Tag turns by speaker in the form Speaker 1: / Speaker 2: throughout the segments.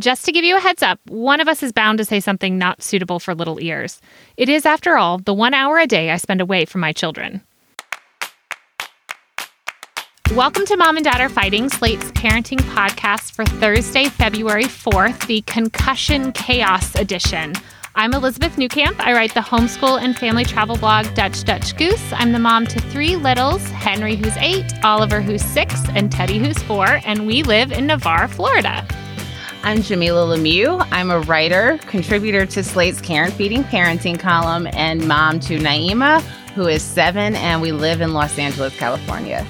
Speaker 1: Just to give you a heads up, one of us is bound to say something not suitable for little ears. It is, after all, the one hour a day I spend away from my children. Welcome to Mom and Dad Are Fighting, Slate's parenting podcast for Thursday, February 4th, the Concussion Chaos edition. I'm Elizabeth Newcamp. I write the homeschool and family travel blog Dutch Dutch Goose. I'm the mom to three littles Henry, who's eight, Oliver, who's six, and Teddy, who's four, and we live in Navarre, Florida.
Speaker 2: I'm Jamilah Lemieux. I'm a writer, contributor to Slate's Care and Feeding Parenting column, and mom to Naima, who is seven, and we live in Los Angeles, California.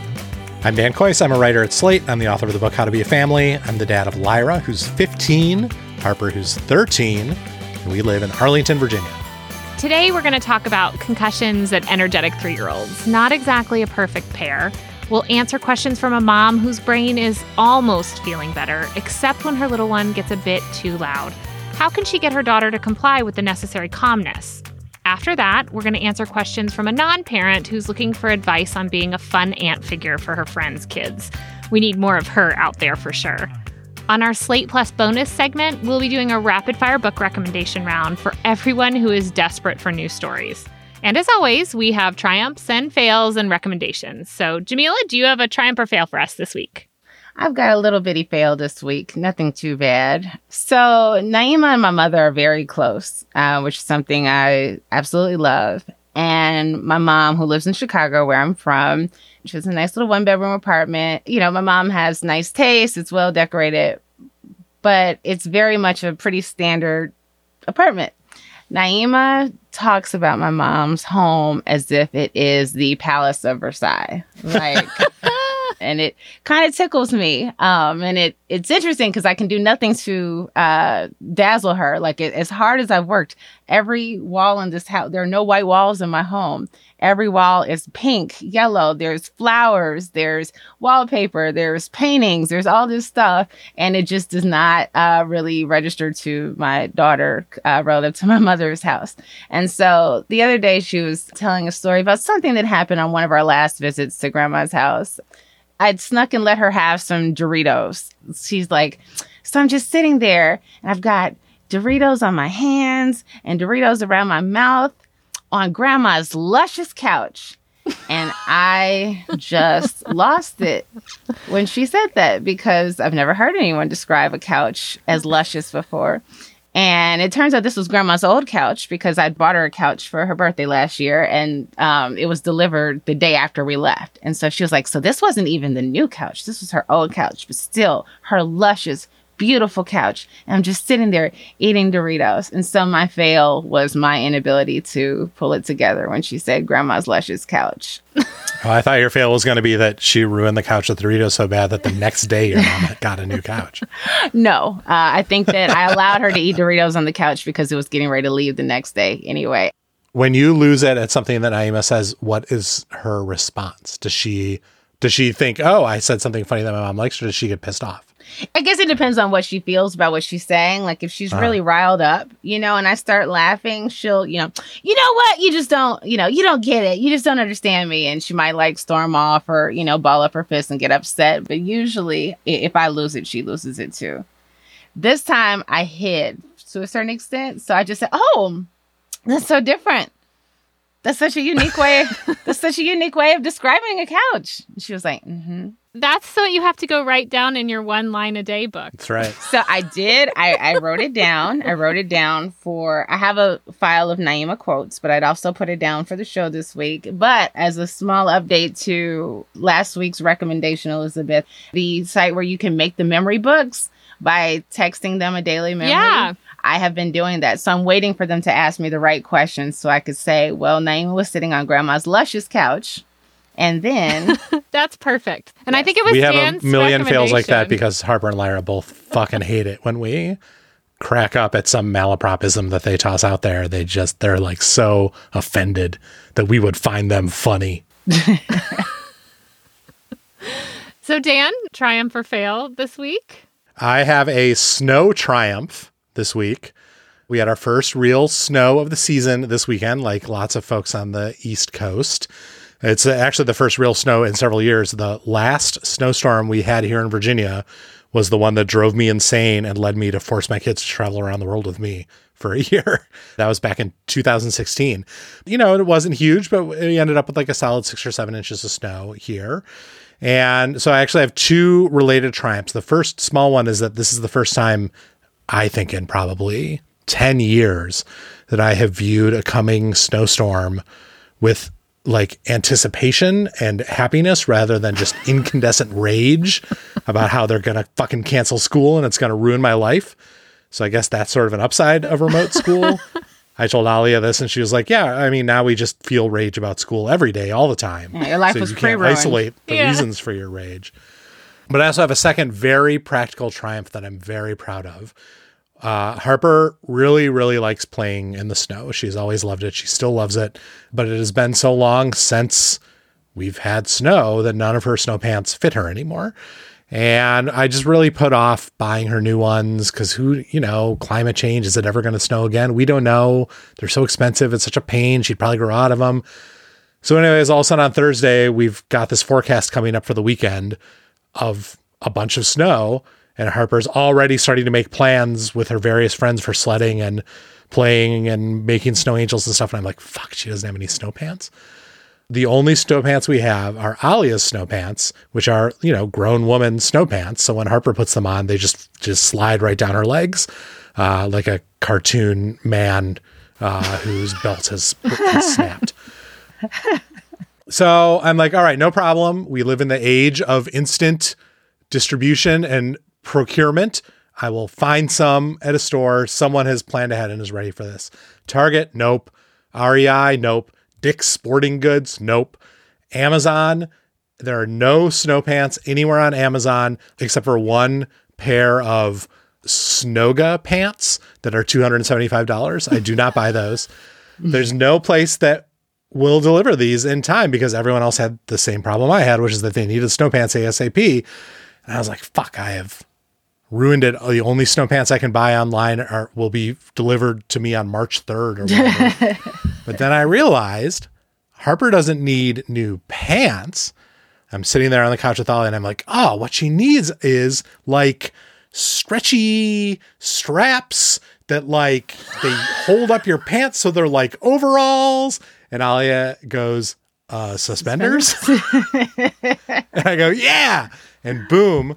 Speaker 3: I'm Dan Kois. I'm a writer at Slate. I'm the author of the book How to Be a Family. I'm the dad of Lyra, who's 15, Harper, who's 13, and we live in Arlington, Virginia.
Speaker 1: Today, we're going to talk about concussions and energetic three year olds. Not exactly a perfect pair. We'll answer questions from a mom whose brain is almost feeling better, except when her little one gets a bit too loud. How can she get her daughter to comply with the necessary calmness? After that, we're going to answer questions from a non parent who's looking for advice on being a fun aunt figure for her friends' kids. We need more of her out there for sure. On our Slate Plus bonus segment, we'll be doing a rapid fire book recommendation round for everyone who is desperate for new stories. And as always, we have triumphs and fails and recommendations. So, Jamilah, do you have a triumph or fail for us this week?
Speaker 2: I've got a little bitty fail this week, nothing too bad. So, Naima and my mother are very close, uh, which is something I absolutely love. And my mom, who lives in Chicago, where I'm from, she has a nice little one bedroom apartment. You know, my mom has nice taste, it's well decorated, but it's very much a pretty standard apartment. Naima talks about my mom's home as if it is the Palace of Versailles. Like, and it kind of tickles me. Um, and it it's interesting because I can do nothing to uh, dazzle her. Like, it, as hard as I've worked, every wall in this house, there are no white walls in my home. Every wall is pink, yellow. There's flowers, there's wallpaper, there's paintings, there's all this stuff. And it just does not uh, really register to my daughter uh, relative to my mother's house. And so the other day, she was telling a story about something that happened on one of our last visits to grandma's house. I'd snuck and let her have some Doritos. She's like, so I'm just sitting there and I've got Doritos on my hands and Doritos around my mouth on grandma's luscious couch. And I just lost it when she said that because I've never heard anyone describe a couch as luscious before. And it turns out this was grandma's old couch because I'd bought her a couch for her birthday last year and um, it was delivered the day after we left. And so she was like, So this wasn't even the new couch. This was her old couch, but still her luscious, beautiful couch. And I'm just sitting there eating Doritos. And so my fail was my inability to pull it together when she said grandma's luscious couch.
Speaker 3: Oh, I thought your fail was going to be that she ruined the couch with Doritos so bad that the next day your mom got a new couch.
Speaker 2: No, uh, I think that I allowed her to eat Doritos on the couch because it was getting ready to leave the next day anyway.
Speaker 3: When you lose it at something that Naima says, what is her response? Does she does she think, oh, I said something funny that my mom likes, or does she get pissed off?
Speaker 2: I guess it depends on what she feels about what she's saying. Like if she's really riled up, you know, and I start laughing, she'll, you know, you know what? You just don't, you know, you don't get it. You just don't understand me. And she might like storm off or, you know, ball up her fist and get upset. But usually if I lose it, she loses it too. This time I hid to a certain extent. So I just said, Oh, that's so different. That's such a unique way. that's such a unique way of describing a couch. And she was like, mm-hmm.
Speaker 1: That's so you have to go write down in your one line a day book.
Speaker 3: That's right.
Speaker 2: So I did. I, I wrote it down. I wrote it down for. I have a file of Naima quotes, but I'd also put it down for the show this week. But as a small update to last week's recommendation, Elizabeth, the site where you can make the memory books by texting them a daily memory.
Speaker 1: Yeah.
Speaker 2: I have been doing that. So I'm waiting for them to ask me the right questions so I could say, well, Naima was sitting on grandma's luscious couch And then
Speaker 1: That's perfect. And I think it was
Speaker 3: we have
Speaker 1: Dan's
Speaker 3: a million fails like that because Harper and Lyra both fucking hate it when we crack up at some malapropism that they toss out there. They just they're like so offended that we would find them funny.
Speaker 1: So Dan, triumph or fail this week?
Speaker 3: I have a snow triumph this week. We had our first real snow of the season this weekend, like lots of folks on the East Coast. It's uh, actually the first real snow in several years. The last snowstorm we had here in Virginia was the one that drove me insane and led me to force my kids to travel around the world with me for a year. That was back in 2016. You know, it wasn't huge, but we ended up with like a solid six or seven inches of snow here. And so I actually have two related triumphs. The first small one is that this is the first time I think in probably 10 years that I have viewed a coming snowstorm with like anticipation and happiness rather than just incandescent rage about how they're going to fucking cancel school and it's going to ruin my life. So I guess that's sort of an upside of remote school. I told Alia this and she was like, yeah, I mean, now we just feel rage about school every day, all the time.
Speaker 2: Yeah, your life
Speaker 3: so
Speaker 2: was
Speaker 3: you can't
Speaker 2: pre-ruined.
Speaker 3: isolate the
Speaker 1: Yeah.
Speaker 3: reasons for your rage. But I also have a second very practical triumph that I'm very proud of. Uh, Harper really, really likes playing in the snow. She's always loved it. She still loves it. But it has been so long since we've had snow that none of her snow pants fit her anymore. And I just really put off buying her new ones because who, you know, climate change, is it ever going to snow again? We don't know. They're so expensive. It's such a pain. She'd probably grow out of them. So, anyways, all of a sudden on Thursday, we've got this forecast coming up for the weekend of a bunch of snow. And Harper's already starting to make plans with her various friends for sledding and playing and making snow angels and stuff. And I'm like, fuck, she doesn't have any snow pants. The only snow pants we have are Alia's snow pants, which are, you know, grown woman snow pants. So when Harper puts them on, they just just slide right down her legs, uh, like a cartoon man uh, whose belt has, has snapped. So I'm like, all right, no problem. We live in the age of instant distribution and procurement. I will find some at a store. Someone has planned ahead and is ready for this. Target, nope. REI, nope. Dick's Sporting Goods, nope. Amazon, there are no snow pants anywhere on Amazon except for one pair of Snoga pants that are $275. I do not buy those. There's no place that will deliver these in time because everyone else had the same problem I had, which is that they needed snow pants ASAP. And I was like, fuck, I have ruined it. The only snow pants I can buy online are will be delivered to me on March 3rd or whatever. but then I realized Harper doesn't need new pants. I'm sitting there on the couch with Ollie and I'm like, oh, what she needs is like stretchy straps that like they hold up your pants so they're like overalls. And Alia goes, uh, suspenders? and I go, yeah. And boom,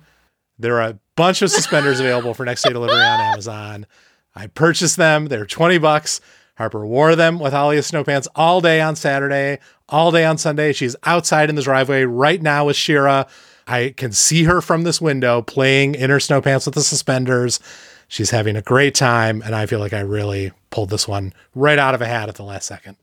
Speaker 3: there are a bunch of suspenders available for next day delivery on Amazon. I purchased them. They're 20 bucks. Harper wore them with Alia's snow pants all day on Saturday, all day on Sunday. She's outside in the driveway right now with Shira. I can see her from this window playing in her snow pants with the suspenders. She's having a great time, and I feel like I really pulled this one right out of a hat at the last second.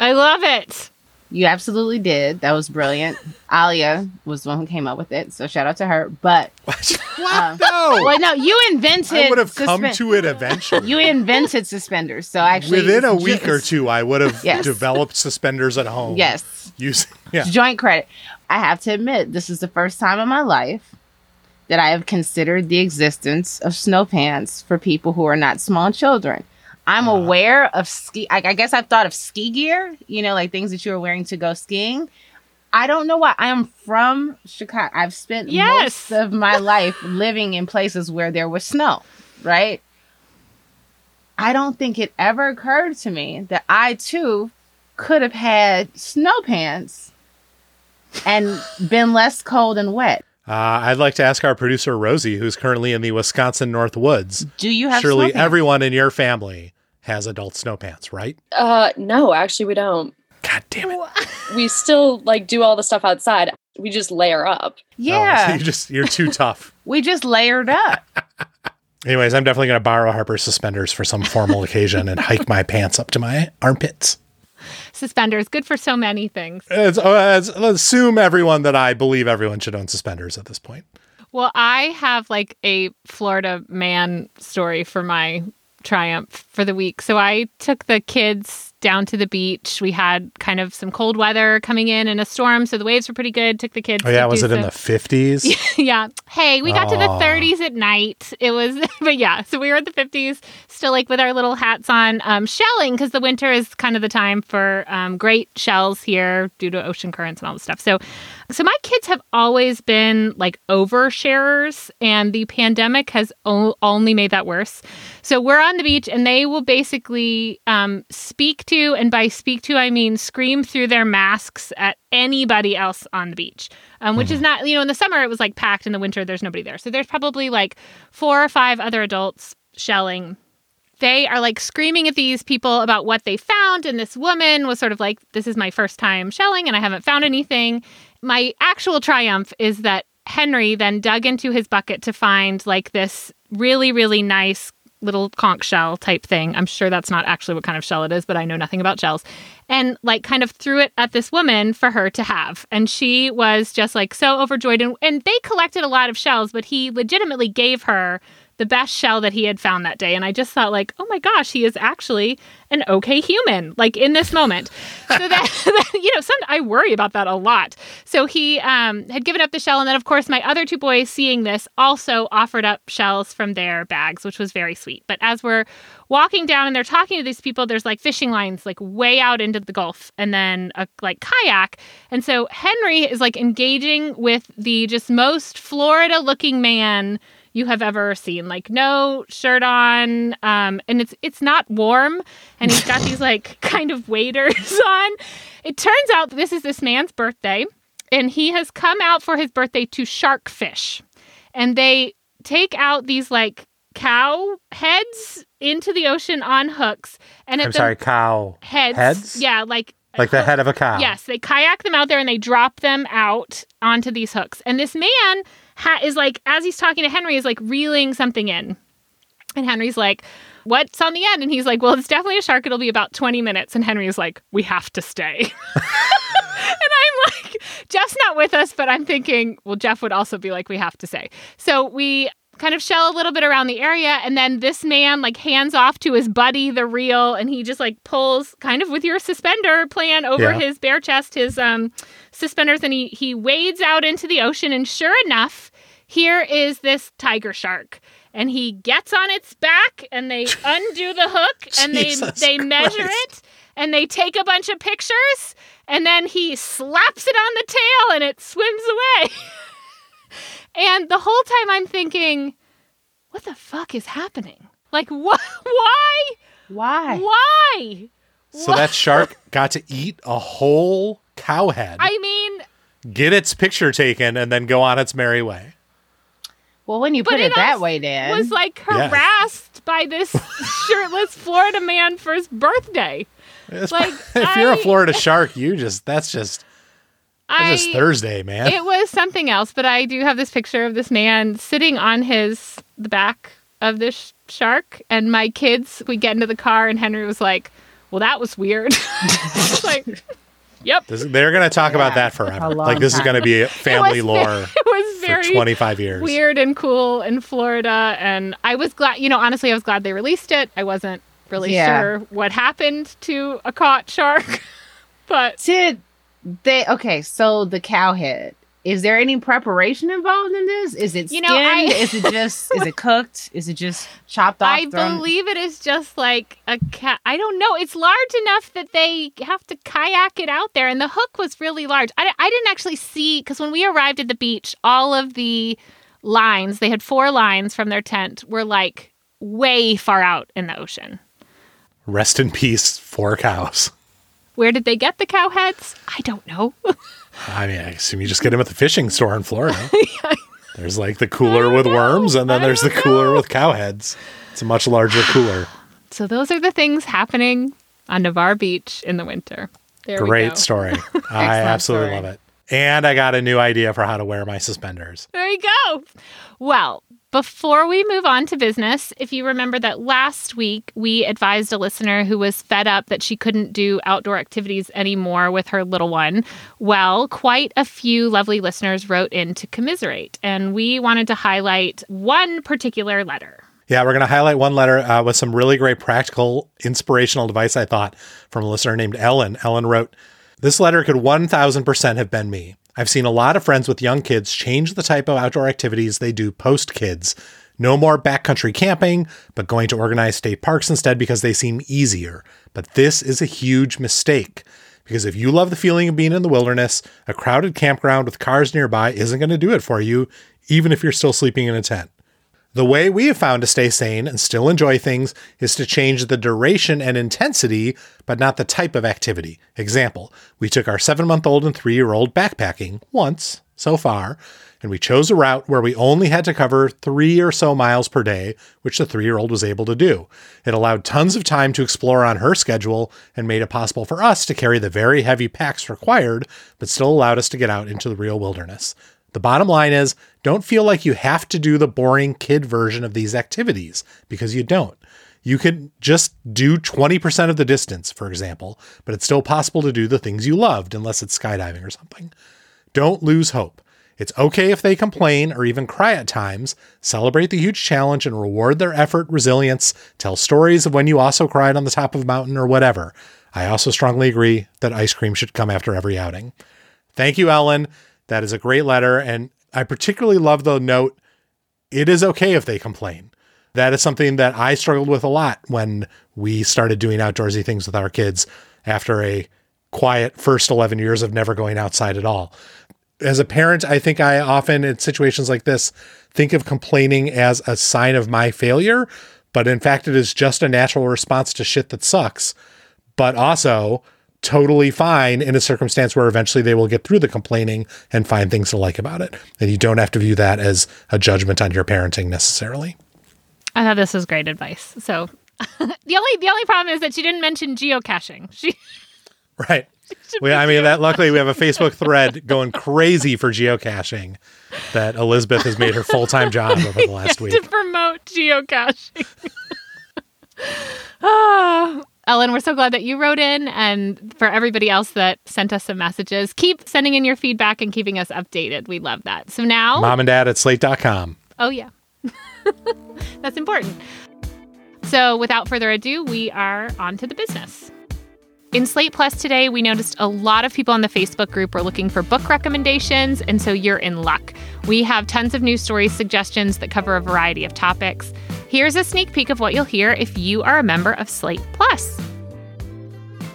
Speaker 1: I love it.
Speaker 2: You absolutely did. That was brilliant. Alia was the one who came up with it, so shout out to her. But
Speaker 3: What?
Speaker 2: Um,
Speaker 3: no.
Speaker 2: well, no, you invented.
Speaker 3: I would have come to it eventually.
Speaker 2: You invented suspenders, so actually,
Speaker 3: Within a week
Speaker 2: ju-
Speaker 3: or two, I would have
Speaker 2: Yes.
Speaker 3: developed suspenders at home.
Speaker 2: Yes,
Speaker 3: Using, yeah.
Speaker 2: joint credit. I have to admit, this is the first time in my life that I have considered the existence of snow pants for people who are not small children. I'm
Speaker 3: Uh-huh.
Speaker 2: aware of ski. I, I guess I've thought of ski gear, you know, like things that you are wearing to go skiing. I don't know why. I am from Chicago. I've spent
Speaker 1: Yes.
Speaker 2: most of my life living in places where there was snow, right? I don't think it ever occurred to me that I too could have had snow pants and been less cold and wet.
Speaker 3: Uh, I'd like to ask our producer, Rosie, who's currently in the Wisconsin North Woods.
Speaker 2: Do you have
Speaker 3: Surely
Speaker 2: snow pants?
Speaker 3: everyone in your family has adult snow pants, right?
Speaker 4: Uh, no, actually, we don't.
Speaker 3: God damn it.
Speaker 4: We still like do all the stuff outside. We just layer up.
Speaker 3: Oh,
Speaker 2: Yeah,
Speaker 3: so you just, you're too tough.
Speaker 2: we just layered up.
Speaker 3: Anyways, I'm definitely going to borrow Harper's suspenders for some formal occasion and hike my pants up to my armpits.
Speaker 1: suspenders. Good for so many things.
Speaker 3: It's, uh, it's, let's assume everyone that I believe everyone should own suspenders at this point.
Speaker 1: Well, I have like a Florida man story for my triumph for the week. So I took the kids down to the beach. We had kind of some cold weather coming in and a storm, so the waves were pretty good. Took the kids.
Speaker 3: Oh yeah, was it in the fifties?
Speaker 1: yeah. Hey, we got to the 30s at night. It was, but yeah. So we were at the 50s, still like with our little hats on, um, shelling because the winter is kind of the time for um, great shells here due to ocean currents and all this stuff. So, so my kids have always been like oversharers, and the pandemic has o- only made that worse. So we're on the beach, and they will basically um, speak to, and by speak to I mean scream through their masks at anybody else on the beach, um, which is not you know in the summer it was like packed, in the winter there's nobody there. So there's probably like four or five other adults shelling they are like screaming at these people about what they found. And this woman was sort of like, This is my first time shelling and I haven't found anything. My actual triumph is that Henry then dug into his bucket to find like this really, really nice little conch shell type thing. I'm sure that's not actually what kind of shell it is, but I know nothing about shells. And like kind of threw it at this woman for her to have. And she was just like so overjoyed. And, and they collected a lot of shells, but he legitimately gave her the best shell that he had found that day. And I just thought, like, oh my gosh, he is actually an okay human, like in this moment. So that, you know, some I worry about that a lot. So he um, had given up the shell, and then of course my other two boys, seeing this, also offered up shells from their bags, which was very sweet. But as we're walking down and they're talking to these people, there's like fishing lines like way out into the Gulf, and then a like kayak. And so Henry is like engaging with the just most Florida-looking man you have ever seen. Like no shirt on, um, and it's it's not warm, and he's got these like kind of waders on. It turns out this is this man's birthday, and he has come out for his birthday to shark fish, and they take out these like cow heads into the ocean on hooks, and at
Speaker 3: I'm
Speaker 1: the
Speaker 3: sorry, cow
Speaker 1: heads,
Speaker 3: heads?
Speaker 1: yeah, like
Speaker 3: like the head of a cow.
Speaker 1: Yes, they kayak them out there and they drop them out onto these hooks. And this man ha- is like, as he's talking to Henry, is like reeling something in. And Henry's like, What's on the end? And he's like, Well, it's definitely a shark. It'll be about 20 minutes. And Henry's like, We have to stay. and I'm like, Jeff's not with us, but I'm thinking, well, Jeff would also be like, We have to stay. So we kind of shell a little bit around the area and then this man like hands off to his buddy the reel and he just like pulls kind of with your suspender plan over
Speaker 3: Yeah.
Speaker 1: his bare chest his um suspenders and he he wades out into the ocean and sure enough here is this tiger shark. And he gets on its back and they undo the hook and they
Speaker 3: Jesus
Speaker 1: they measure
Speaker 3: Christ.
Speaker 1: it and they take a bunch of pictures and then he slaps it on the tail and it swims away. And the whole time i'm thinking what the fuck is happening? Like what why?
Speaker 2: Why?
Speaker 1: why?
Speaker 3: So that shark got to eat a whole cow head,
Speaker 1: i mean
Speaker 3: get its picture taken, and then go on its merry way.
Speaker 2: Well, when you
Speaker 1: But
Speaker 2: put
Speaker 1: it
Speaker 2: it that
Speaker 1: also
Speaker 2: way, Dan.
Speaker 1: was like
Speaker 3: Yes.
Speaker 1: harassed by this shirtless Florida man for his birthday.
Speaker 3: It's-
Speaker 1: Like,
Speaker 3: if you're a
Speaker 1: I-
Speaker 3: Florida shark, you just that's just
Speaker 1: I
Speaker 3: that's just Thursday, man.
Speaker 1: it was something else, but I do have this picture of this man sitting on his the back of this shark, and my kids. We get into the car, and Henry was like, "Well, that was weird." Like, yep.
Speaker 3: This- they're going to talk about that forever. Like this is going to be family
Speaker 1: it was
Speaker 3: lore
Speaker 1: it was
Speaker 3: for
Speaker 1: very
Speaker 3: 25 years.
Speaker 1: weird and cool in Florida. And I was glad, you know, honestly, I was glad they released it. I wasn't really
Speaker 2: Yeah.
Speaker 1: sure what happened to a caught shark, but
Speaker 2: Did they? Okay, so the cow head. Is there any preparation involved in this? Is it
Speaker 1: You
Speaker 2: skinned?
Speaker 1: know, I-
Speaker 2: is it just? is it cooked? Is it just chopped off?
Speaker 1: I
Speaker 2: thrown-
Speaker 1: believe it is just like a cat. I don't know. It's large enough that they have to kayak it out there, and the hook was really large. I, I didn't actually see because when we arrived at the beach, all of the lines they had four lines from their tent were like way far out in the ocean.
Speaker 3: Rest in peace, four cows.
Speaker 1: Where did they get the cow heads? I don't know.
Speaker 3: I mean, I assume you just get them at the fishing store in Florida. There's like the cooler with worms, and then
Speaker 1: I
Speaker 3: there's the
Speaker 1: don't
Speaker 3: cooler
Speaker 1: know.
Speaker 3: with cow heads. It's a much larger cooler.
Speaker 1: so those are the things happening on Navarre Beach in the winter. There
Speaker 3: Great story. I absolutely
Speaker 2: story.
Speaker 3: love it. And I got a new idea for how to wear my suspenders.
Speaker 1: There you go. Well, Before we move on to business, if you remember that last week we advised a listener who was fed up that she couldn't do outdoor activities anymore with her little one, well, quite a few lovely listeners wrote in to commiserate, and we wanted to highlight one particular letter.
Speaker 3: Yeah, we're going to highlight one letter uh, with some really great practical, inspirational advice, I thought, from a listener named Ellen. Ellen wrote, This letter could 1000% have been me. I've seen a lot of friends with young kids change the type of outdoor activities they do post kids. No more backcountry camping, but going to organized state parks instead because they seem easier. But this is a huge mistake. Because if you love the feeling of being in the wilderness, a crowded campground with cars nearby isn't going to do it for you, even if you're still sleeping in a tent. The way we have found to stay sane and still enjoy things is to change the duration and intensity, but not the type of activity. Example, we took our seven month old and three year old backpacking once so far, and we chose a route where we only had to cover three or so miles per day, which the three year old was able to do. It allowed tons of time to explore on her schedule and made it possible for us to carry the very heavy packs required, but still allowed us to get out into the real wilderness. The bottom line is don't feel like you have to do the boring kid version of these activities because you don't. You can just do 20% of the distance, for example, but it's still possible to do the things you loved, unless it's skydiving or something. Don't lose hope. It's okay if they complain or even cry at times. Celebrate the huge challenge and reward their effort, resilience. Tell stories of when you also cried on the top of a mountain or whatever. I also strongly agree that ice cream should come after every outing. Thank you, Ellen. That is a great letter. And I particularly love the note it is okay if they complain. That is something that I struggled with a lot when we started doing outdoorsy things with our kids after a quiet first 11 years of never going outside at all. As a parent, I think I often, in situations like this, think of complaining as a sign of my failure, but in fact, it is just a natural response to shit that sucks. But also, totally fine in a circumstance where eventually they will get through the complaining and find things to like about it. And you don't have to view that as a judgment on your parenting necessarily.
Speaker 1: I thought this was great advice. So the only the only problem is that she didn't mention geocaching. She
Speaker 3: Right. We, I mean, that luckily we have a Facebook thread going crazy for geocaching that Elizabeth has made her full time job over the last week.
Speaker 1: to promote geocaching. Ah, Ellen, we're so glad that you wrote in, and for everybody else that sent us some messages, keep sending in your feedback and keeping us updated. We love that. So now,
Speaker 3: Mom and dad at slate.com.
Speaker 1: oh yeah, that's important. So without further ado, we are on to the business. In Slate Plus today, we noticed a lot of people on the Facebook group were looking for book recommendations, and so you're in luck. We have tons of news stories, suggestions that cover a variety of topics. Here's a sneak peek of what you'll hear if you are a member of Slate Plus.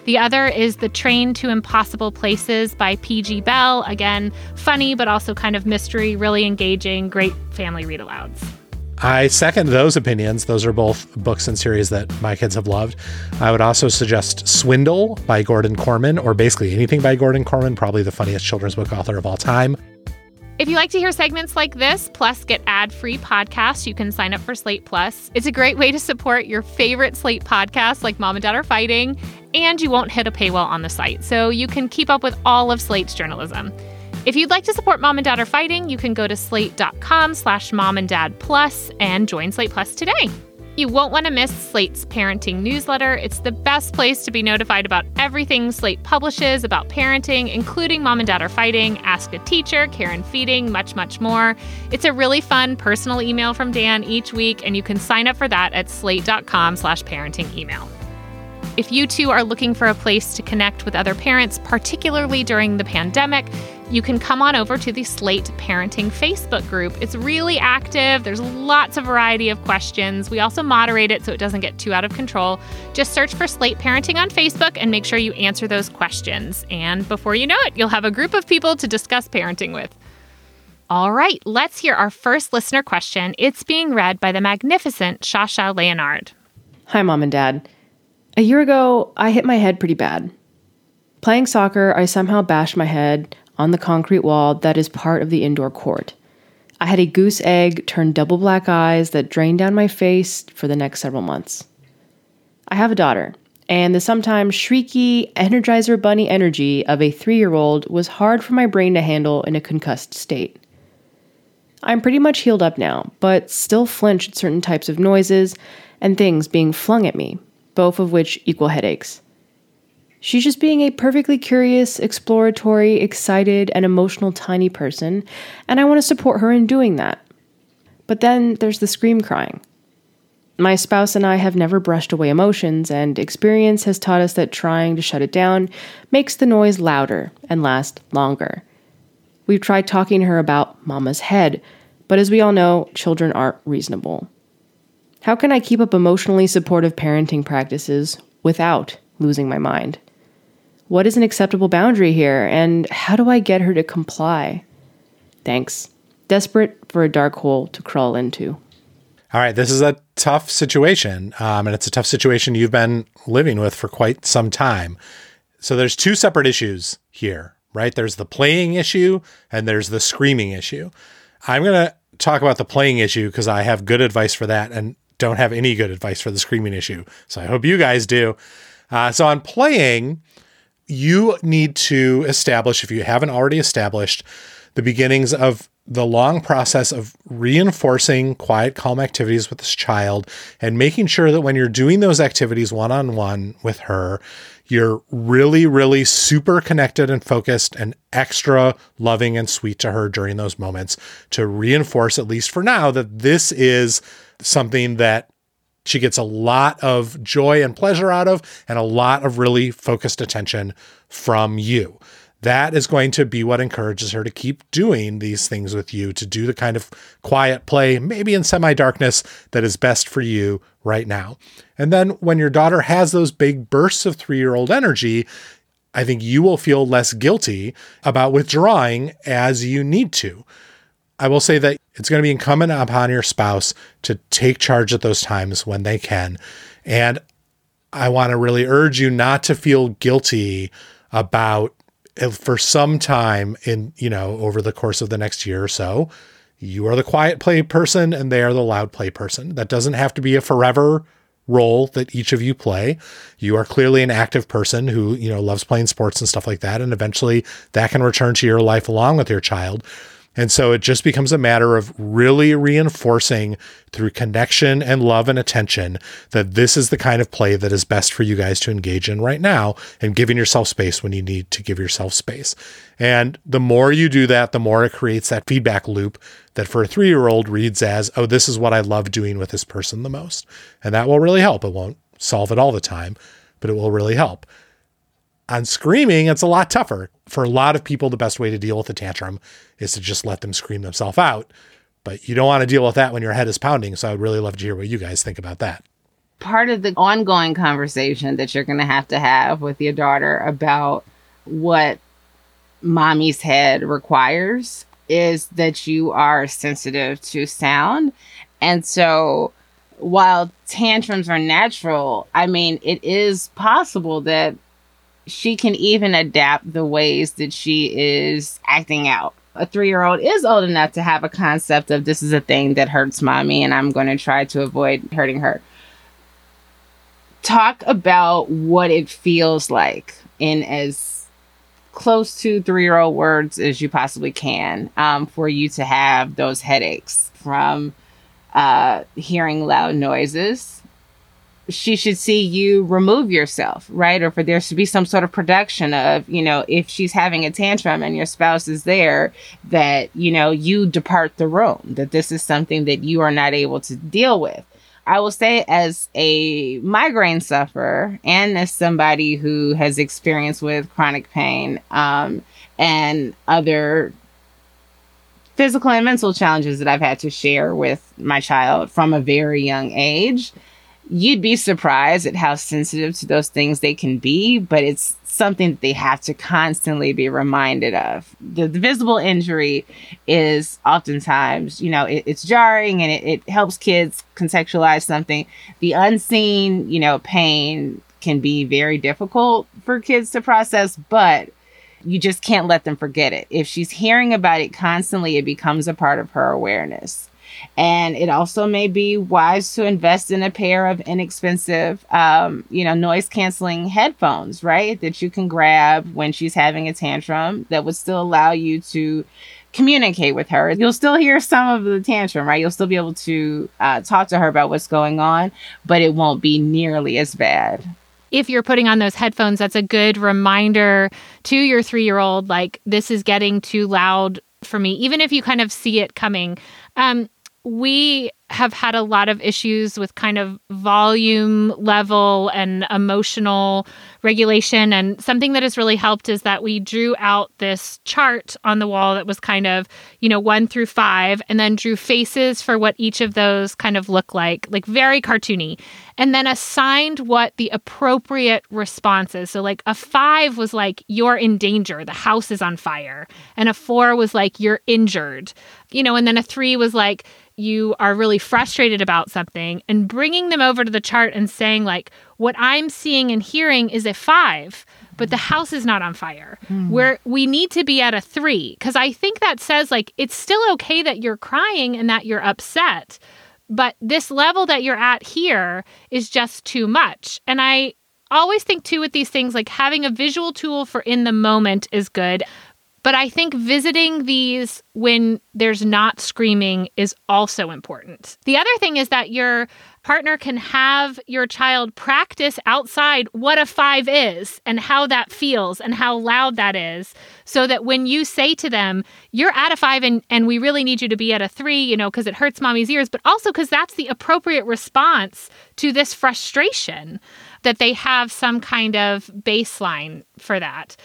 Speaker 1: The other is The Train to Impossible Places by P.G. Bell. Again, funny, but also kind of mystery, really engaging, great family read alouds.
Speaker 3: I second those opinions. Those are both books and series that my kids have loved. I would also suggest Swindle by Gordon Korman, or basically anything by Gordon Korman, probably the funniest children's book author of all time.
Speaker 1: If you like to hear segments like this, plus get ad free podcasts, you can sign up for Slate Plus. It's a great way to support your favorite Slate podcasts like Mom and Dad Are Fighting, and you won't hit a paywall on the site, so you can keep up with all of Slate's journalism. If you'd like to support Mom and Dad Are Fighting, you can go to slate.com slash mom and dad plus and join Slate Plus today. You won't want to miss Slate's parenting newsletter. It's the best place to be notified about everything Slate publishes about parenting, including Mom and Dad Are Fighting, Ask a Teacher, Care and Feeding, much, much more. It's a really fun personal email from Dan each week, and you can sign up for that at slate.com slash parenting email. If you too are looking for a place to connect with other parents, particularly during the pandemic, you can come on over to the Slate Parenting Facebook group. It's really active. There's lots of variety of questions. We also moderate it so it doesn't get too out of control. Just search for Slate Parenting on Facebook and make sure you answer those questions. And before you know it, you'll have a group of people to discuss parenting with. All right, let's hear our first listener question. It's being read by the magnificent Shasha Leonard.
Speaker 5: Hi, Mom and Dad. A year ago, I hit my head pretty bad. Playing soccer, I somehow bashed my head on the concrete wall that is part of the indoor court. I had a goose egg turned double black eyes that drained down my face for the next several months. I have a daughter, and the sometimes shrieky Energizer Bunny energy of a three year old was hard for my brain to handle in a concussed state. I'm pretty much healed up now, but still flinch at certain types of noises and things being flung at me, both of which equal headaches. She's just being a perfectly curious, exploratory, excited, and emotional tiny person, and I want to support her in doing that. But then there's the scream crying. My spouse and I have never brushed away emotions, and experience has taught us that trying to shut it down makes the noise louder and last longer. We've tried talking to her about mama's head, but as we all know, children aren't reasonable. How can I keep up emotionally supportive parenting practices without losing my mind? What is an acceptable boundary here, and how do I get her to comply? Thanks. Desperate for a dark hole to crawl into.
Speaker 3: All right, this is a tough situation, um, and it's a tough situation you've been living with for quite some time. So there's two separate issues here, right? There's the playing issue and there's the screaming issue. I'm going to talk about the playing issue because I have good advice for that and don't have any good advice for the screaming issue. So I hope you guys do. Uh, so on playing, you need to establish, if you haven't already established, the beginnings of the long process of reinforcing quiet, calm activities with this child and making sure that when you're doing those activities one on one with her, you're really, really super connected and focused and extra loving and sweet to her during those moments to reinforce, at least for now, that this is something that she gets a lot of joy and pleasure out of and a lot of really focused attention from you that is going to be what encourages her to keep doing these things with you, to do the kind of quiet play, maybe in semi darkness, that is best for you right now. And then when your daughter has those big bursts of three year old energy, I think you will feel less guilty about withdrawing as you need to. I will say that it's going to be incumbent upon your spouse to take charge at those times when they can. And I want to really urge you not to feel guilty about eh, for some time in, you know, over the course of the next year or so, you are the quiet play person and they are the loud play person. That doesn't have to be a forever role that each of you play. You are clearly an active person who, you know, loves playing sports and stuff like that. And eventually that can return to your life along with your child. And so it just becomes a matter of really reinforcing through connection and love and attention that this is the kind of play that is best for you guys to engage in right now and giving yourself space when you need to give yourself space. And the more you do that, the more it creates that feedback loop that for a three year old reads as, oh, this is what I love doing with this person the most. And that will really help. It won't solve it all the time, but it will really help. On screaming, it's a lot tougher. For a lot of people, the best way to deal with a tantrum is to just let them scream themselves out. But you don't want to deal with that when your head is pounding. So I would really love to hear what you guys think about that.
Speaker 2: Part of the ongoing conversation that you're going to have to have with your daughter about what mommy's head requires is that you are sensitive to sound. And so while tantrums are natural, I mean, it is possible that she can even adapt the ways that she is acting out. A three year old is old enough to have a concept of this is a thing that hurts mommy, and I'm going to try to avoid hurting her. Talk about what it feels like in as close to three year old words as you possibly can um, for you to have those headaches from uh, hearing loud noises she should see you remove yourself, right? Or for there to be some sort of production of, you know, if she's having a tantrum and your spouse is there, that, you know, you depart the room, that this is something that you are not able to deal with. I will say, as a migraine sufferer and as somebody who has experience with chronic pain um, and other physical and mental challenges that I've had to share with my child from a very young age you'd be surprised at how sensitive to those things they can be, but it's something that they have to constantly be reminded of. The, the visible injury is oftentimes, you know, it, it's jarring and it, it helps kids contextualize something. The unseen, you know, pain can be very difficult for kids to process, but you just can't let them forget it. If she's hearing about it constantly, it becomes a part of her awareness. And it also may be wise to invest in a pair of inexpensive, um, you know, noise canceling headphones, right? That you can grab when she's having a tantrum that would still allow you to communicate with her. You'll still hear some of the tantrum, right? You'll still be able to uh, talk to her about what's going on, but it won't be nearly as bad
Speaker 1: if you're putting on those headphones, that's a good reminder to your three year old, like, this is getting too loud for me, even if you kind of see it coming. Um, we have had a lot of issues with kind of volume level and emotional regulation. And something that has really helped is that we drew out this chart on the wall that was kind of, you know, one through five, and then drew faces for what each of those kind of look like, like very cartoony, and then assigned what the appropriate response is. So, like a five was like, you're in danger, the house is on fire. And a four was like, you're injured, you know, and then a three was like, you are really frustrated about something and bringing them over to the chart and saying like what i'm seeing and hearing is a 5 but the house is not on fire. Mm. where we need to be at a 3 cuz i think that says like it's still okay that you're crying and that you're upset but this level that you're at here is just too much. And i always think too with these things like having a visual tool for in the moment is good but I think visiting these when there's not screaming is also important. The other thing is that your partner can have your child practice outside what a five is and how that feels and how loud that is. So that when you say to them, you're at a five and, and we really need you to be at a three, you know, because it hurts mommy's ears, but also because that's the appropriate response to this frustration, that they have some kind of baseline for that.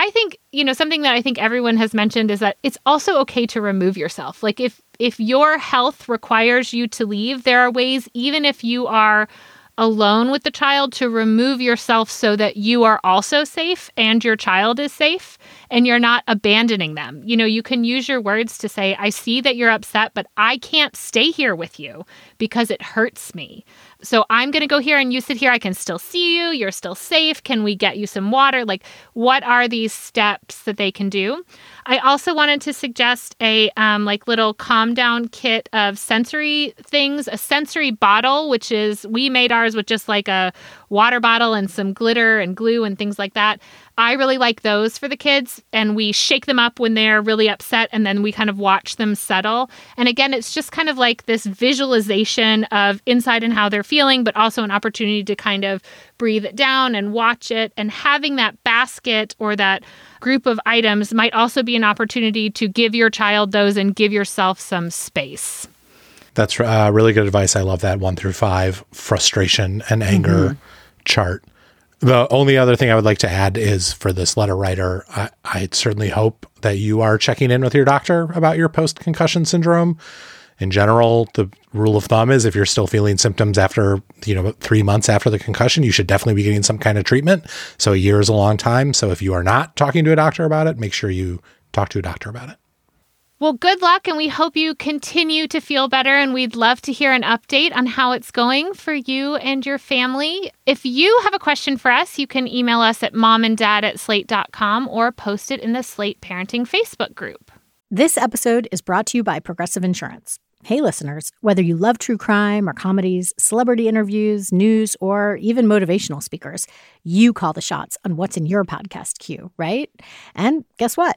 Speaker 1: I think, you know, something that I think everyone has mentioned is that it's also okay to remove yourself. Like if if your health requires you to leave, there are ways even if you are alone with the child to remove yourself so that you are also safe and your child is safe and you're not abandoning them. You know, you can use your words to say, I see that you're upset, but I can't stay here with you because it hurts me. So I'm going to go here and you sit here. I can still see you. You're still safe. Can we get you some water? Like, what are these steps that they can do? I also wanted to suggest a um, like little calm down kit of sensory things, a sensory bottle, which is we made ours with just like a water bottle and some glitter and glue and things like that. I really like those for the kids, and we shake them up when they're really upset, and then we kind of watch them settle. And again, it's just kind of like this visualization of inside and how they're feeling, but also an opportunity to kind of breathe it down and watch it. And having that basket or that group of items might also be an opportunity to give your child those and give yourself some space.
Speaker 3: That's uh, really good advice. I love that one through five frustration and anger mm-hmm. chart. The only other thing I would like to add is for this letter writer, I, I certainly hope that you are checking in with your doctor about your post concussion syndrome. In general, the rule of thumb is if you're still feeling symptoms after, you know, three months after the concussion, you should definitely be getting some kind of treatment. So a year is a long time. So if you are not talking to a doctor about it, make sure you talk to a doctor about it.
Speaker 1: Well, good luck, and we hope you continue to feel better. And we'd love to hear an update on how it's going for you and your family. If you have a question for us, you can email us at momanddad at slate.com or post it in the Slate Parenting Facebook group.
Speaker 6: This episode is brought to you by Progressive Insurance. Hey, listeners, whether you love true crime or comedies, celebrity interviews, news, or even motivational speakers, you call the shots on what's in your podcast queue, right? And guess what?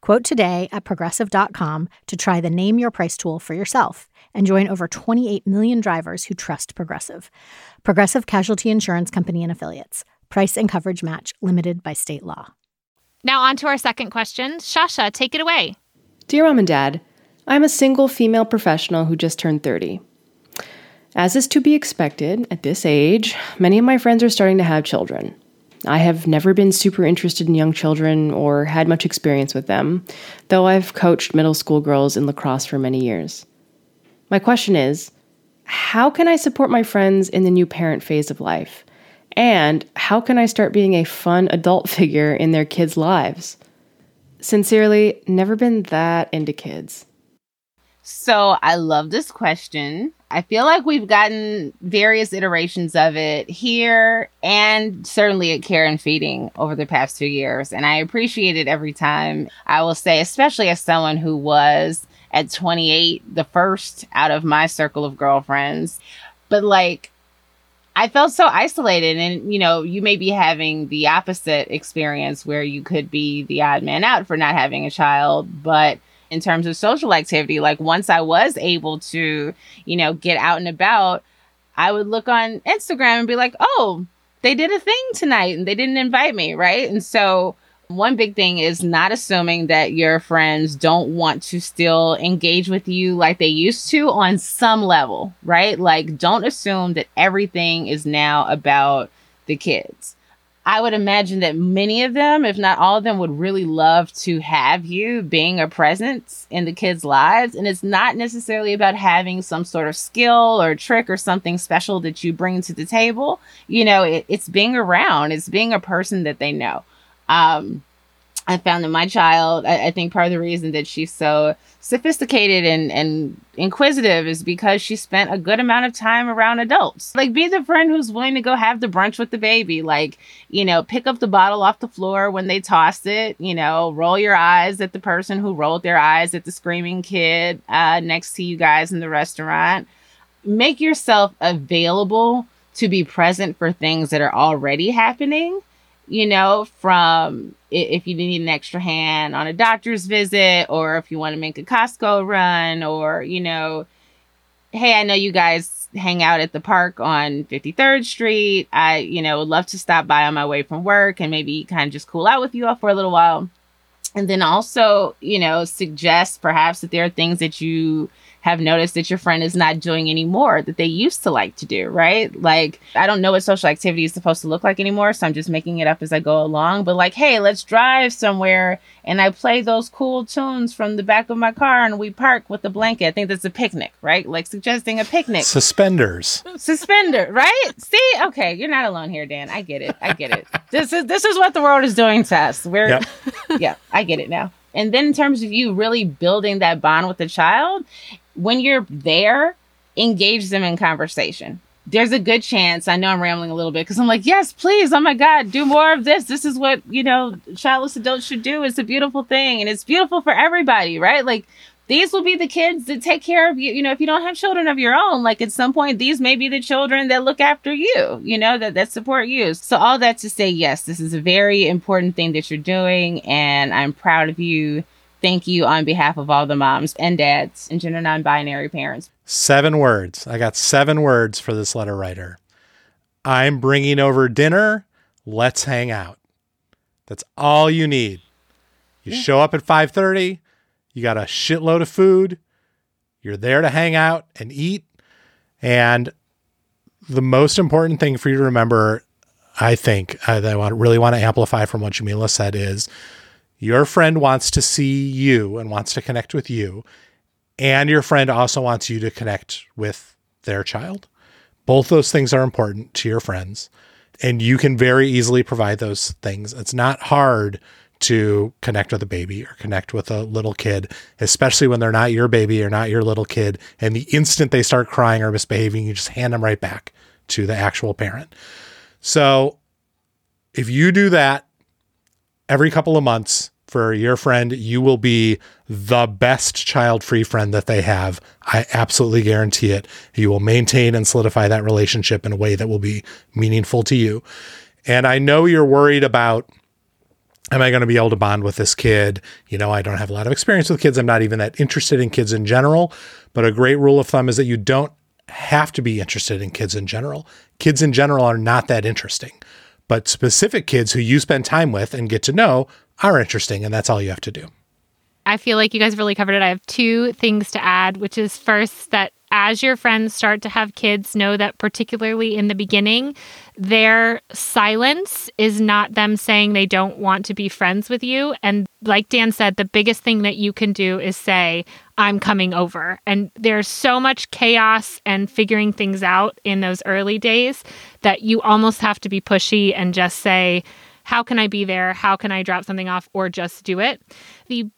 Speaker 6: Quote today at progressive.com to try the Name Your Price tool for yourself and join over 28 million drivers who trust Progressive. Progressive Casualty Insurance Company and Affiliates. Price and coverage match limited by state law.
Speaker 1: Now, on to our second question. Shasha, take it away.
Speaker 5: Dear Mom and Dad, I'm a single female professional who just turned 30. As is to be expected at this age, many of my friends are starting to have children. I have never been super interested in young children or had much experience with them, though I've coached middle school girls in lacrosse for many years. My question is how can I support my friends in the new parent phase of life? And how can I start being a fun adult figure in their kids' lives? Sincerely, never been that into kids.
Speaker 2: So I love this question. I feel like we've gotten various iterations of it here and certainly at Care and Feeding over the past two years. And I appreciate it every time. I will say, especially as someone who was at 28, the first out of my circle of girlfriends. But like, I felt so isolated. And, you know, you may be having the opposite experience where you could be the odd man out for not having a child. But in terms of social activity, like once I was able to, you know, get out and about, I would look on Instagram and be like, oh, they did a thing tonight and they didn't invite me. Right. And so, one big thing is not assuming that your friends don't want to still engage with you like they used to on some level, right? Like, don't assume that everything is now about the kids. I would imagine that many of them, if not all of them, would really love to have you being a presence in the kids' lives. And it's not necessarily about having some sort of skill or trick or something special that you bring to the table. You know, it, it's being around, it's being a person that they know. Um, I found that my child, I, I, think part of the reason that she's so sophisticated and, and inquisitive is because she spent a good amount of time around adults. Like, be the friend who's willing to go have the brunch with the baby. Like, you know, pick up the bottle off the floor when they tossed it. You know, roll your eyes at the person who rolled their eyes at the screaming kid uh, next to you guys in the restaurant. Make yourself available to be present for things that are already happening you know, from if you need an extra hand on a doctor's visit or if you want to make a Costco run or, you know, hey, I know you guys hang out at the park on 53rd Street. I, you know, would love to stop by on my way from work and maybe kind of just cool out with you all for a little while. And then also, you know, suggest perhaps that there are things that you have noticed that your friend is not doing anymore that they used to like to do, right? Like, I don't know what social activity is supposed to look like anymore, so I'm just making it up as I go along. But, like, hey, let's drive somewhere and I play those cool tunes from the back of my car and we park with a blanket. I think that's a picnic, right? Like, suggesting a picnic.
Speaker 3: Suspenders.
Speaker 2: Suspender, right? See? Okay, you're not alone here, Dan. I get it. I get it. this is this is what the world is doing to us. We're yep. yeah, I get it now. And then in terms of you really building that bond with the child, when you're there, engage them in conversation. There's a good chance. I know I'm rambling a little bit because I'm like, yes, please. Oh my God, do more of this. This is what, you know, childless adults should do. It's a beautiful thing and it's beautiful for everybody, right? Like, these will be the kids that take care of you. You know, if you don't have children of your own, like at some point, these may be the children that look after you, you know, that, that support you. So, all that to say, yes, this is a very important thing that you're doing. And I'm proud of you thank you on behalf of all the moms and dads and gender non binary parents.
Speaker 3: Seven words. I got seven words for this letter writer. I'm bringing over dinner. Let's hang out. That's all you need. You yeah. show up at 5:30, you got a shitload of food. You're there to hang out and eat. And the most important thing for you to remember, I think, uh, that I want, really want to amplify from what Jamilah said is your friend wants to see you and wants to connect with you, and your friend also wants you to connect with their child. Both those things are important to your friends, and you can very easily provide those things. It's not hard to connect with a baby or connect with a little kid, especially when they're not your baby or not your little kid. And the instant they start crying or misbehaving, you just hand them right back to the actual parent. So if you do that every couple of months for your friend, you will be the best child free friend that they have. I absolutely guarantee it. You will maintain and solidify that relationship in a way that will be meaningful to you. And I know you're worried about am I going to be able to bond with this kid? You know, I don't have a lot of experience with kids. I'm not even that interested in kids in general. But a great rule of thumb is that you don't have to be interested in kids in general. Kids in general are not that interesting but specific kids who you spend time with and get to know are interesting. And that's all you have to do.
Speaker 1: I feel like you guys really covered it. I have two things to add, which is first that as your friends start to have kids, know that particularly in the beginning, their silence is not them saying they don't want to be friends with you. And like Dan said, the biggest thing that you can do is say, I'm coming over. And there's so much chaos and figuring things out in those early days that you almost have to be pushy and just say, How can I be there? How can I drop something off or just do it? The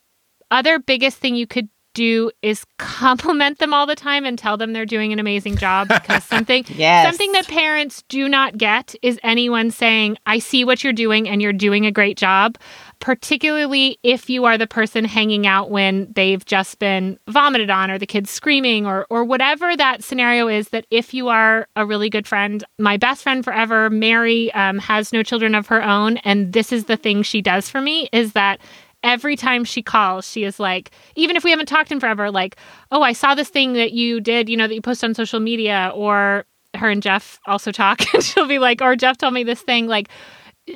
Speaker 1: other biggest thing you could do is compliment them all the time and tell them they're doing an amazing job because something
Speaker 2: Yes.
Speaker 1: something that parents do not get is anyone saying I see what you're doing and you're doing a great job particularly if you are the person hanging out when they've just been vomited on or the kids screaming or or whatever that scenario is that if you are a really good friend my best friend forever Mary um, has no children of her own and this is the thing she does for me is that every time she calls, she is like, even if we haven't talked in forever, like, oh, I saw this thing that you did, you know, that you posted on social media, or her and Jeff also talk, and she'll be like, or Jeff told me this thing, like,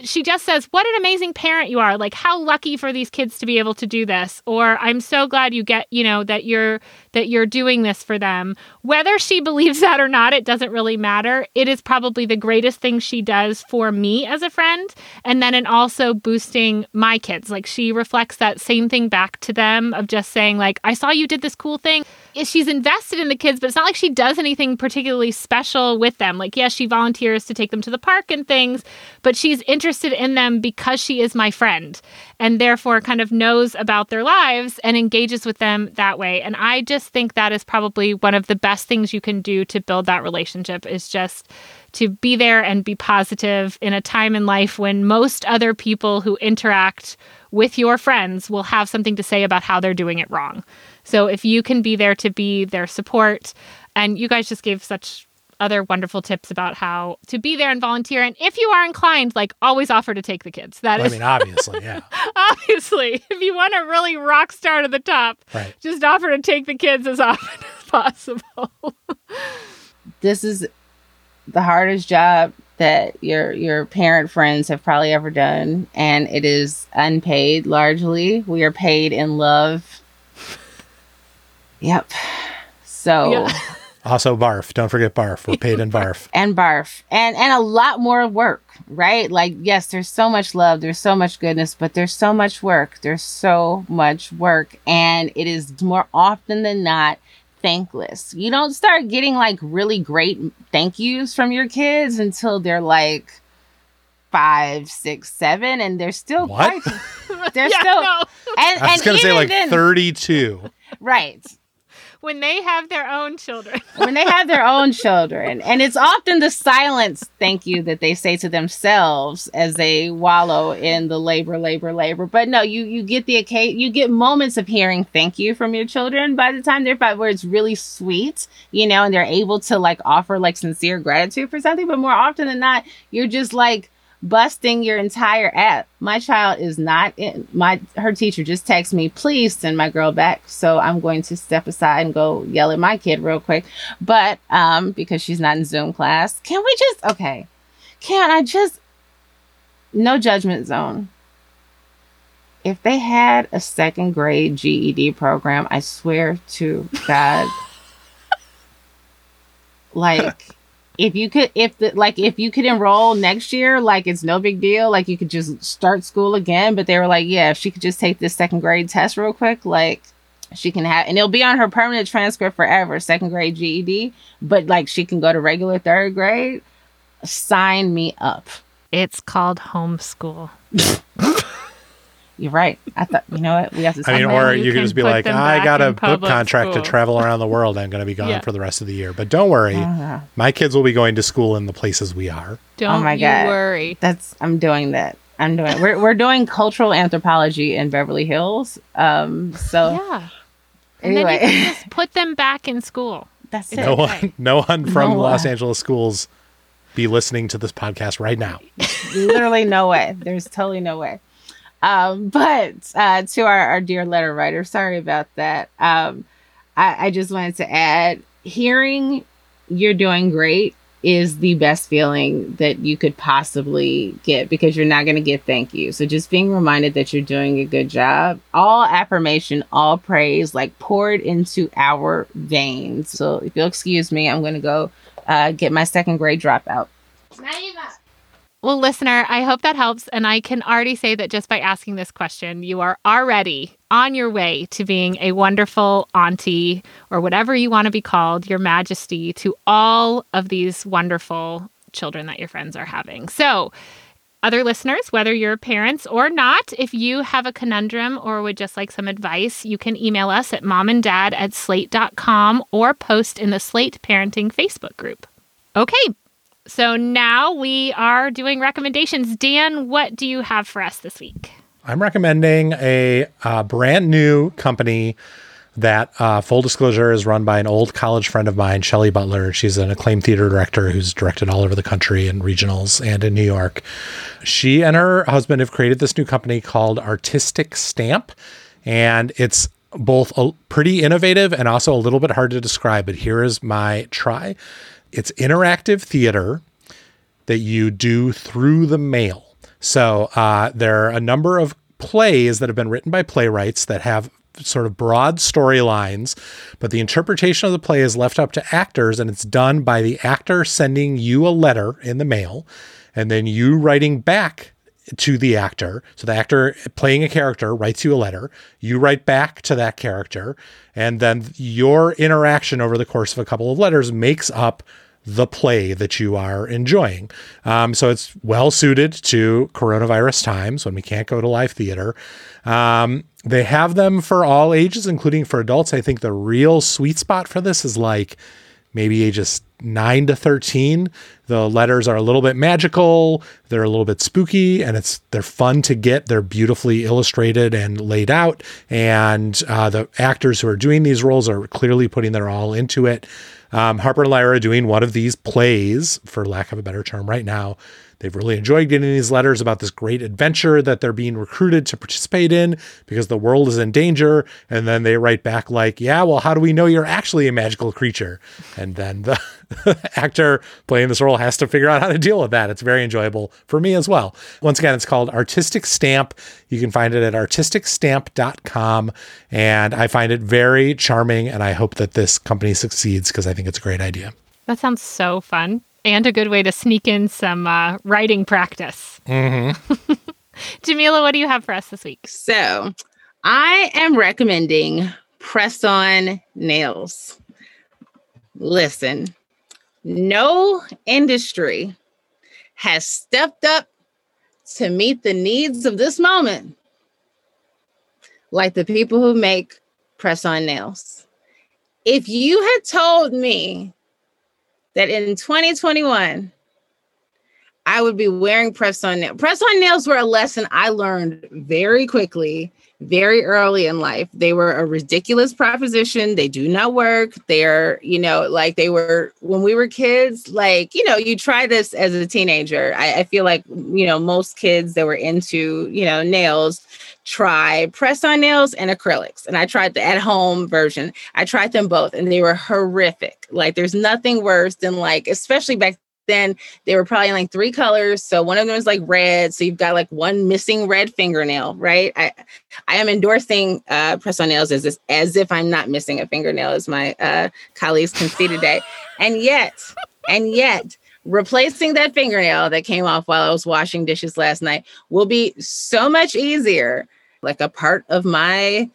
Speaker 1: she just says, What an amazing parent you are. Like, how lucky for these kids to be able to do this. Or I'm so glad you get, you know, that you're that you're doing this for them. Whether she believes that or not, it doesn't really matter. It is probably the greatest thing she does for me as a friend. And then in also boosting my kids. Like she reflects that same thing back to them of just saying, like, I saw you did this cool thing. She's invested in the kids, but it's not like she does anything particularly special with them. Like, yes, she volunteers to take them to the park and things, but she's interested in them because she is my friend and therefore kind of knows about their lives and engages with them that way. And I just think that is probably one of the best things you can do to build that relationship is just to be there and be positive in a time in life when most other people who interact with your friends will have something to say about how they're doing it wrong. So if you can be there to be their support, and you guys just gave such other wonderful tips about how to be there and volunteer. And if you are inclined, like always offer to take the kids. That
Speaker 3: I
Speaker 1: is
Speaker 3: mean, obviously, yeah.
Speaker 1: obviously, if you want to really rock star to the top,
Speaker 3: Right.
Speaker 1: just offer to take the kids as often as possible.
Speaker 2: this is the hardest job that your your parent friends have probably ever done and it is unpaid largely we are paid in love yep so
Speaker 1: Yeah.
Speaker 3: Also, barf. Don't forget barf. We're paid in barf.
Speaker 2: and barf and and a lot more work right like yes there's so much love there's so much goodness but there's so much work there's so much work and it is more often than not thankless you don't start getting like really great thank yous from your kids until they're like five six seven and they're still
Speaker 3: What?
Speaker 2: quite they're
Speaker 1: Yeah,
Speaker 2: still
Speaker 1: no.
Speaker 2: and,
Speaker 3: I was
Speaker 2: and
Speaker 3: going to say like
Speaker 2: then-
Speaker 3: 32.
Speaker 2: right
Speaker 1: when they have their own children.
Speaker 2: when they have their own children. And it's often the silence thank you that they say to themselves as they wallow in the labor, labor, labor. But no, you you get the occasion you get moments of hearing thank you from your children by the time they're five where it's really sweet, you know, and they're able to like offer like sincere gratitude for something. But more often than not, you're just like busting your entire app. My child is not in my her teacher just texted me, please send my girl back. So I'm going to step aside and go yell at my kid real quick. But um because she's not in Zoom class, can we just okay. Can I just no judgment zone. If they had a second grade GED program, I swear to God, like if you could if the like if you could enroll next year like it's no big deal. Like you could just start school again. But they were like yeah if she could just take this second grade test real quick like she can have and it'll be on her permanent transcript forever second grade ged but like she can go to regular third grade. Sign me up.
Speaker 1: It's called homeschool.
Speaker 2: you're right i thought you know what we have to
Speaker 3: I mean, or
Speaker 1: you
Speaker 3: you could
Speaker 1: can
Speaker 3: just be like, I got a book contract
Speaker 1: school."
Speaker 3: to travel around the world. I'm going to be gone
Speaker 1: Yeah.
Speaker 3: for the rest of the year. But don't worry,
Speaker 2: Uh,
Speaker 3: my kids will be going to school in the places we are.
Speaker 1: Don't
Speaker 2: my
Speaker 1: you
Speaker 2: God.
Speaker 1: worry.
Speaker 2: that's i'm doing that i'm doing we're, we're doing cultural anthropology in beverly hills um so
Speaker 1: Yeah. And then you can just put them back in school.
Speaker 2: that's it
Speaker 3: No one, no one from
Speaker 2: No
Speaker 3: Los
Speaker 2: one.
Speaker 3: Angeles schools be listening to this podcast right now.
Speaker 2: literally no way. There's totally no way. Um, but uh, to our, our dear letter writer, sorry about that. Um, I, I just wanted to add hearing you're doing great is the best feeling that you could possibly get because you're not going to get thank you. So just being reminded that you're doing a good job, all affirmation, all praise, like poured into our veins. So if you'll excuse me, I'm going to go uh, get my second grade dropout.
Speaker 1: Well, listener, I hope that helps. And I can already say that just by asking this question, you are already on your way to being a wonderful auntie or whatever you want to be called, your majesty, to all of these wonderful children that your friends are having. So, other listeners, whether you're parents or not, if you have a conundrum or would just like some advice, you can email us at momanddad at slate.com or post in the Slate Parenting Facebook group. Okay, so now we are doing recommendations. Dan, what do you have for us this week?
Speaker 3: I'm recommending a, uh brand new company that, uh, full disclosure, is run by an old college friend of mine, Shelley Butler. She's an acclaimed theater director who's directed all over the country in regionals and in New York. She and her husband have created this new company called Artistic Stamp, and it's both pretty innovative and also a little bit hard to describe. But here is my try it's interactive theater that you do through the mail. So uh, there are a number of plays that have been written by playwrights that have sort of broad storylines, but the interpretation of the play is left up to actors, and it's done by the actor sending you a letter in the mail, and then you writing back to the actor. So the actor playing a character writes you a letter, you write back to that character, and then your interaction over the course of a couple of letters makes up the play that you are enjoying. Um, so it's well suited to coronavirus times when we can't go to live theater. Um, they have them for all ages, including for adults. I think the real sweet spot for this is like maybe ages 9 to 13 the letters are a little bit magical they're a little bit spooky and it's they're fun to get they're beautifully illustrated and laid out and uh, the actors who are doing these roles are clearly putting their all into it. Um, harper and lyra are doing one of these plays for lack of a better term right now They've really enjoyed getting these letters about this great adventure that they're being recruited to participate in because the world is in danger. And then they write back, like, yeah, well, how do we know you're actually a magical creature? And then the actor playing this role has to figure out how to deal with that. It's very enjoyable for me as well. Once again, it's called Artistic Stamp. You can find it at artisticstamp.com. And I find it very charming. And I hope that this company succeeds because I think it's a great idea.
Speaker 1: That sounds so fun and a good way to sneak in some uh, writing practice.
Speaker 3: Mm-hmm.
Speaker 1: Jamilah, what do you have for us this week?
Speaker 2: So I am recommending press on nails. Listen, no industry has stepped up to meet the needs of this moment like the people who make press on nails. If you had told me that in 2021, I would be wearing press on nails. Press on nails were a lesson I learned very quickly, very early in life. They were a ridiculous proposition. They do not work. They're, you know, like they were when we were kids, like, you know, you try this as a teenager. I, I feel like, you know, most kids that were into, you know, nails try press on nails and acrylics. And I tried the at home version. I tried them both and they were horrific. Like there's nothing worse than like, especially back then, they were probably in like three colors. So one of them is like red. So you've got like one missing red fingernail, right? I I am endorsing uh press on nails as this, as if I'm not missing a fingernail, as my uh colleagues can see today. And yet, and yet replacing that fingernail that came off while I was washing dishes last night will be so much easier like a part of my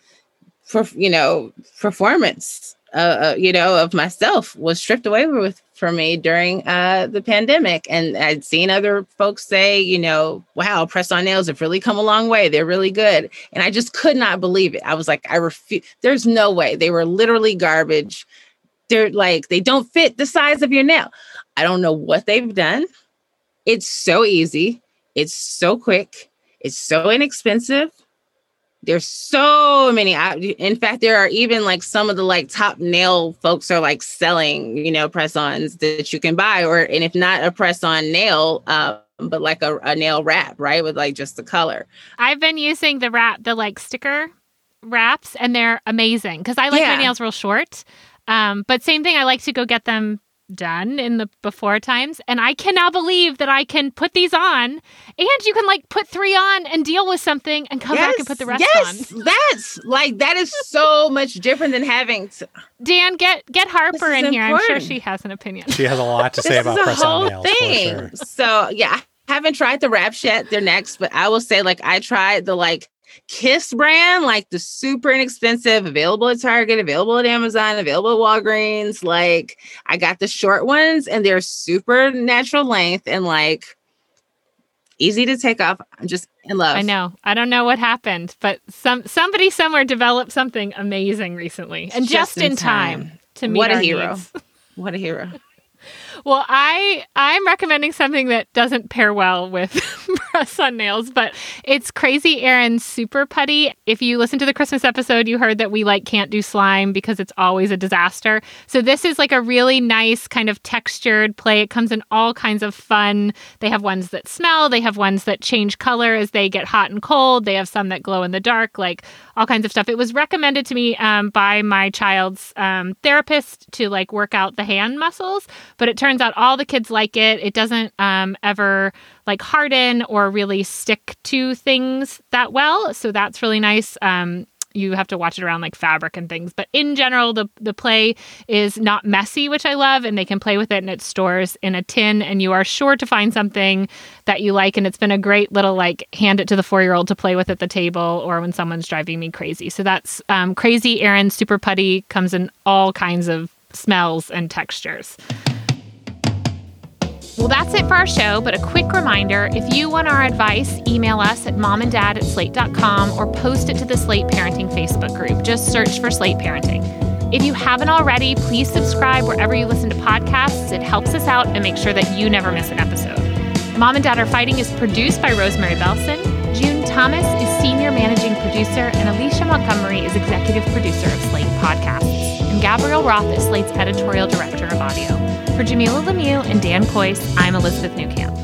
Speaker 2: you know performance uh, uh, you know of myself was stripped away with for me during uh the pandemic. And i'd seen other folks say you know wow press on nails have really come a long way. They're really good. And i just could not believe it. I was like i refuse there's no way. They were literally garbage. They're like they don't fit the size of your nail. I don't know what they've done. It's so easy. It's so quick. It's so inexpensive there's so many in fact there are even like some of the like top nail folks are like selling you know press-ons that you can buy or and if not a press-on nail um, but like a, a nail wrap right with like just the color
Speaker 1: I've been using the wrap, the like sticker wraps, and they're amazing because I like
Speaker 2: Yeah.
Speaker 1: my nails real short. Um, but same thing, I like to go get them done in the before times, and I cannot believe that I can put these on, and you can like put three on and deal with something, and come back and put the rest
Speaker 2: yes,
Speaker 1: on.
Speaker 2: that's like that is so much different than having to,
Speaker 1: Dan, get get Harper
Speaker 2: This is
Speaker 1: in here. I'm sure she has an opinion.
Speaker 3: She has a lot to say
Speaker 2: this
Speaker 3: about
Speaker 2: is the
Speaker 3: press on
Speaker 2: whole
Speaker 3: nails. For
Speaker 2: thing.
Speaker 3: sure.
Speaker 2: So yeah, I haven't tried the wraps yet. They're next, but I will say like I tried the like Kiss brand, like the super inexpensive, available at Target, available at Amazon, available at Walgreens. Like I got the short ones and they're super natural length and like easy to take off. I'm just in love.
Speaker 1: I know. I don't know what happened, but some somebody somewhere developed something amazing recently, and just, in time, to meet
Speaker 2: What a hero.
Speaker 1: needs.
Speaker 2: What a hero.
Speaker 1: Well, I I'm recommending something that doesn't pair well with press on nails, but it's Crazy Aaron's Super Putty. If you listen to the Christmas episode, you heard that we like can't do slime because it's always a disaster. So this is like a really nice kind of textured play. It comes in all kinds of fun. They have ones that smell, they have ones that change color as they get hot and cold. They have some that glow in the dark, like all kinds of stuff. It was recommended to me um, by my child's um, therapist to like work out the hand muscles, but it turns out all the kids like it. It doesn't um, ever like harden or really stick to things that well. So that's really nice. Um, you have to watch it around like fabric and things, but in general, the the play is not messy, which I love, and they can play with it, and it stores in a tin, and you are sure to find something that you like, and it's been a great little like hand it to the four year old to play with at the table or when someone's driving me crazy. So that's um, crazy. Aaron Super Putty comes in all kinds of smells and textures. Well, that's it for our show, but a quick reminder if you want our advice, email us at momanddad at slate.com or post it to the Slate Parenting Facebook group. Just search for Slate Parenting. If you haven't already, please subscribe wherever you listen to podcasts. It helps us out and make sure that you never miss an episode. Mom and Dad Are Fighting is produced by Rosemary Belson. June Thomas is senior managing producer, and Alicia Montgomery is executive producer of Slate Podcasts. And Gabriel Roth is Slate's editorial director of audio. For Jamilah Lemieux and Dan Kois, I'm Elizabeth Newcamp.